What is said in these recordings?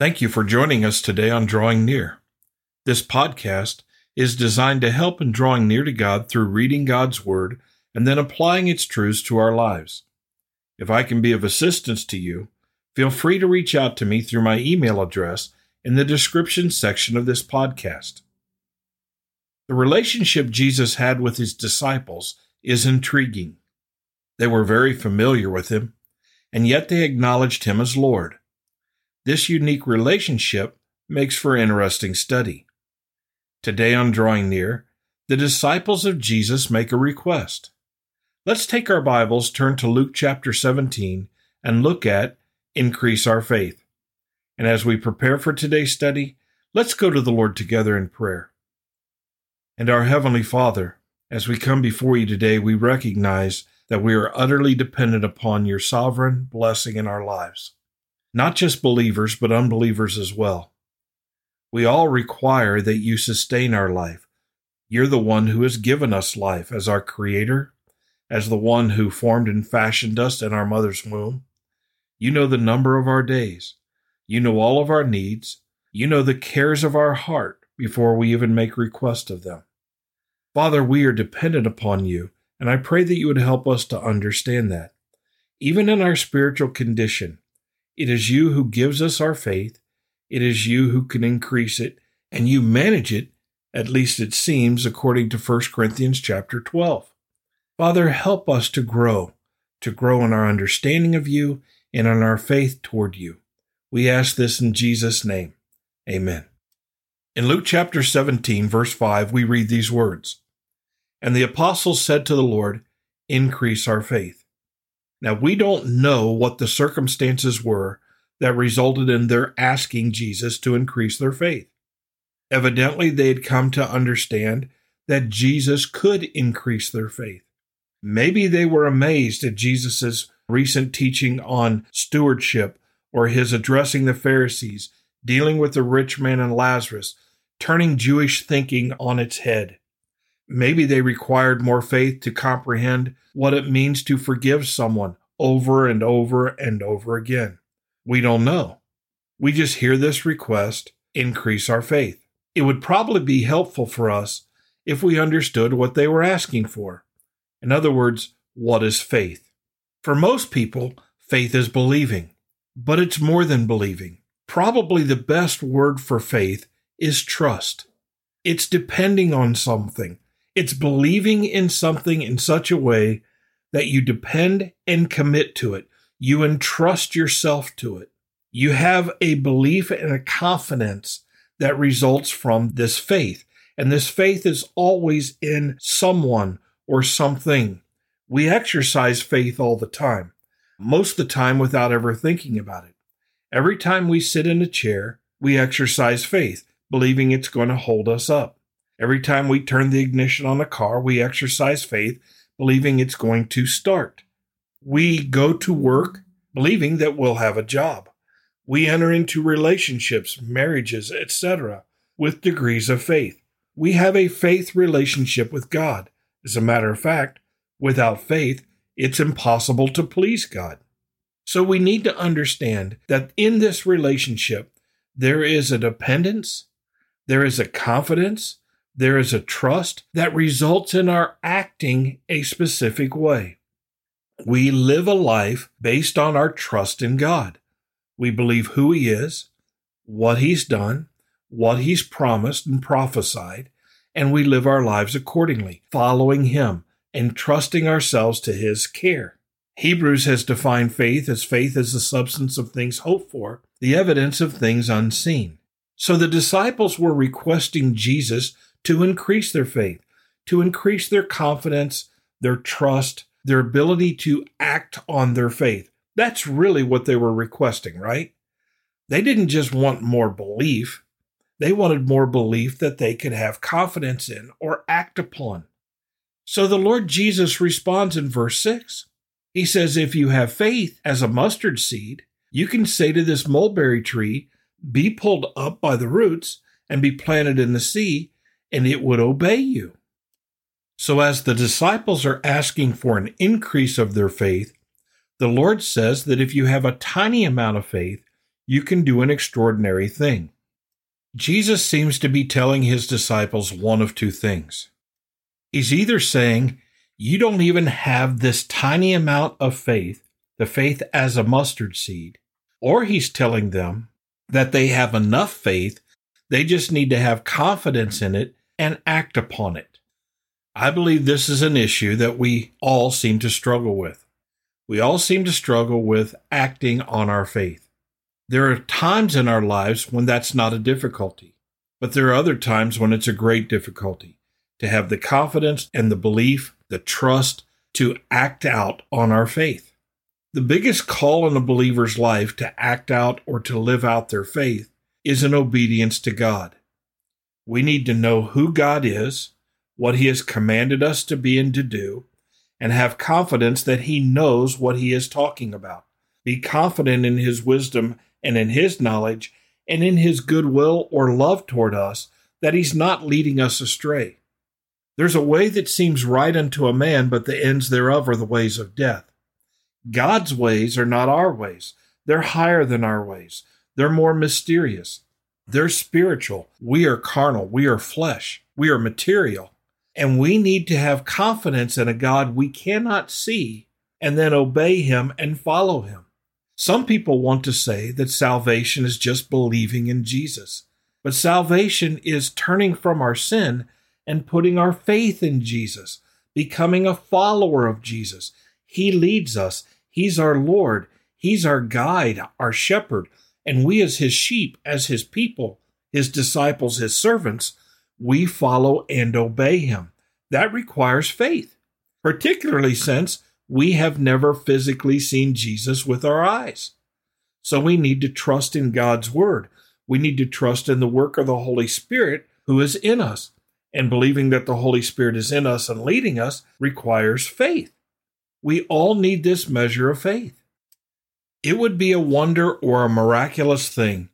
Thank you for joining us today on Drawing Near. This podcast is designed to help in drawing near to God through reading God's Word and then applying its truths to our lives. If I can be of assistance to you, feel free to reach out to me through my email address in the description section of this podcast. The relationship Jesus had with his disciples is intriguing. They were very familiar with him, and yet they acknowledged him as Lord. This unique relationship makes for interesting study. Today on Drawing Near, the disciples of Jesus make a request. Let's take our Bibles, turn to Luke chapter 17, and look at Increase Our Faith. And as we prepare for today's study, let's go to the Lord together in prayer. And our Heavenly Father, as we come before you today, we recognize that we are utterly dependent upon your sovereign blessing in our lives. Not just believers, but unbelievers as well. We all require that you sustain our life. You're the one who has given us life as our Creator, as the one who formed and fashioned us in our mother's womb. You know the number of our days. You know all of our needs. You know the cares of our heart before we even make request of them. Father, we are dependent upon you, and I pray that you would help us to understand that. Even in our spiritual condition, it is you who gives us our faith it is you who can increase it, and you manage it, at least it seems, according to 1 Corinthians chapter 12. Father, help us to grow, to grow in our understanding of you and in our faith toward you. We ask this in Jesus' name. Amen. In Luke chapter 17, verse 5, we read these words And the apostles said to the Lord, Increase our faith. Now, we don't know what the circumstances were that resulted in their asking Jesus to increase their faith. Evidently, they had come to understand that Jesus could increase their faith. Maybe they were amazed at Jesus' recent teaching on stewardship or his addressing the Pharisees, dealing with the rich man and Lazarus, turning Jewish thinking on its head. Maybe they required more faith to comprehend what it means to forgive someone over and over and over again. We don't know. We just hear this request increase our faith. It would probably be helpful for us if we understood what they were asking for. In other words, what is faith? For most people, faith is believing, but it's more than believing. Probably the best word for faith is trust. It's depending on something. It's believing in something in such a way that you depend and commit to it. You entrust yourself to it. You have a belief and a confidence that results from this faith. And this faith is always in someone or something. We exercise faith all the time, most of the time without ever thinking about it. Every time we sit in a chair, we exercise faith, believing it's going to hold us up. Every time we turn the ignition on a car, we exercise faith, believing it's going to start. We go to work believing that we'll have a job. We enter into relationships, marriages, etc., with degrees of faith. We have a faith relationship with God. As a matter of fact, without faith, it's impossible to please God. So we need to understand that in this relationship, there is a dependence, there is a confidence, there is a trust that results in our acting a specific way. We live a life based on our trust in God. We believe who He is, what He's done, what He's promised and prophesied, and we live our lives accordingly, following Him and trusting ourselves to His care. Hebrews has defined faith as faith as the substance of things hoped for, the evidence of things unseen. So the disciples were requesting Jesus to increase their faith, to increase their confidence, their trust, their ability to act on their faith. That's really what they were requesting, right? They didn't just want more belief, they wanted more belief that they could have confidence in or act upon. So the Lord Jesus responds in verse 6. He says, If you have faith as a mustard seed, you can say to this mulberry tree, Be pulled up by the roots and be planted in the sea, and it would obey you. So, as the disciples are asking for an increase of their faith, the Lord says that if you have a tiny amount of faith, you can do an extraordinary thing. Jesus seems to be telling his disciples one of two things. He's either saying, You don't even have this tiny amount of faith, the faith as a mustard seed, or he's telling them that they have enough faith, they just need to have confidence in it and act upon it. I believe this is an issue that we all seem to struggle with. We all seem to struggle with acting on our faith. There are times in our lives when that's not a difficulty, but there are other times when it's a great difficulty to have the confidence and the belief, the trust to act out on our faith. The biggest call in a believer's life to act out or to live out their faith is in obedience to God. We need to know who God is, what He has commanded us to be and to do, and have confidence that He knows what He is talking about. Be confident in His wisdom and in His knowledge and in His goodwill or love toward us that He's not leading us astray. There's a way that seems right unto a man, but the ends thereof are the ways of death. God's ways are not our ways. They're higher than our ways. They're more mysterious. They're spiritual. We are carnal. We are flesh. We are material. And we need to have confidence in a God we cannot see and then obey him and follow him. Some people want to say that salvation is just believing in Jesus, but salvation is turning from our sin and putting our faith in Jesus, becoming a follower of Jesus. He leads us, He's our Lord, He's our guide, our shepherd, and we, as His sheep, as His people, His disciples, His servants, we follow and obey him. That requires faith, particularly since we have never physically seen Jesus with our eyes. So we need to trust in God's word. We need to trust in the work of the Holy Spirit who is in us. And believing that the Holy Spirit is in us and leading us requires faith. We all need this measure of faith. It would be a wonder or a miraculous thing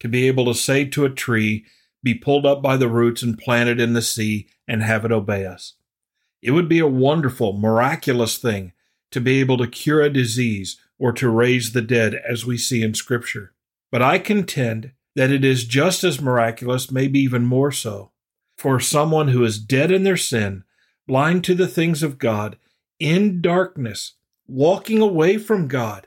to be able to say to a tree, be pulled up by the roots and planted in the sea and have it obey us. It would be a wonderful, miraculous thing to be able to cure a disease or to raise the dead as we see in Scripture. But I contend that it is just as miraculous, maybe even more so, for someone who is dead in their sin, blind to the things of God, in darkness, walking away from God,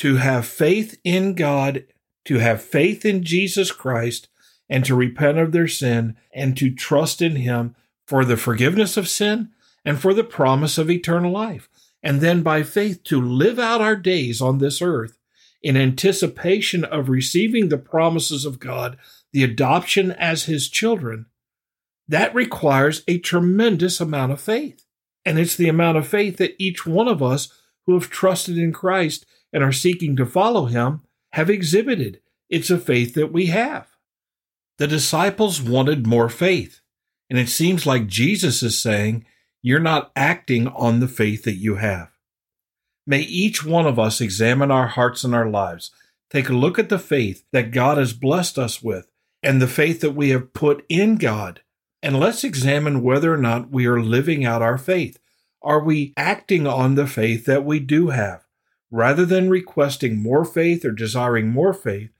to have faith in God, to have faith in Jesus Christ, and to repent of their sin and to trust in Him for the forgiveness of sin and for the promise of eternal life. And then by faith to live out our days on this earth in anticipation of receiving the promises of God, the adoption as His children. That requires a tremendous amount of faith. And it's the amount of faith that each one of us who have trusted in Christ and are seeking to follow Him have exhibited. It's a faith that we have. The disciples wanted more faith. And it seems like Jesus is saying, You're not acting on the faith that you have. May each one of us examine our hearts and our lives, take a look at the faith that God has blessed us with, and the faith that we have put in God. And let's examine whether or not we are living out our faith. Are we acting on the faith that we do have? Rather than requesting more faith or desiring more faith,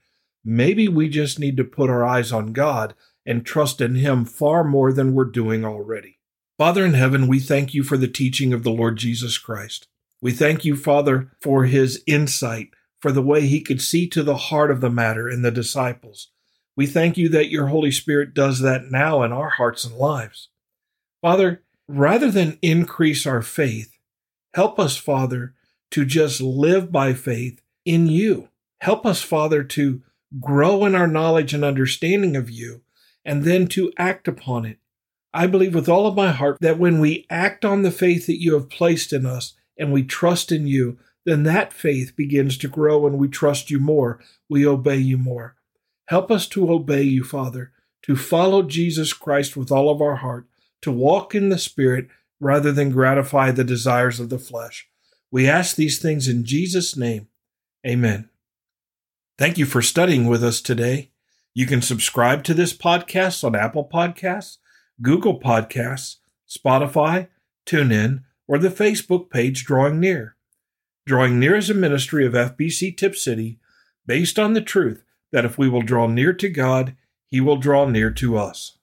Maybe we just need to put our eyes on God and trust in Him far more than we're doing already. Father in heaven, we thank you for the teaching of the Lord Jesus Christ. We thank you, Father, for his insight, for the way he could see to the heart of the matter in the disciples. We thank you that your Holy Spirit does that now in our hearts and lives. Father, rather than increase our faith, help us, Father, to just live by faith in you. Help us, Father, to grow in our knowledge and understanding of you, and then to act upon it. I believe with all of my heart that when we act on the faith that you have placed in us and we trust in you, then that faith begins to grow and we trust you more. We obey you more. Help us to obey you, Father, to follow Jesus Christ with all of our heart, to walk in the Spirit rather than gratify the desires of the flesh. We ask these things in Jesus' name. Amen. Thank you for studying with us today. You can subscribe to this podcast on Apple Podcasts, Google Podcasts, Spotify, TuneIn, or the Facebook page Drawing Near. Drawing Near is a ministry of FBC Tipp City based on the truth that if we will draw near to God, He will draw near to us.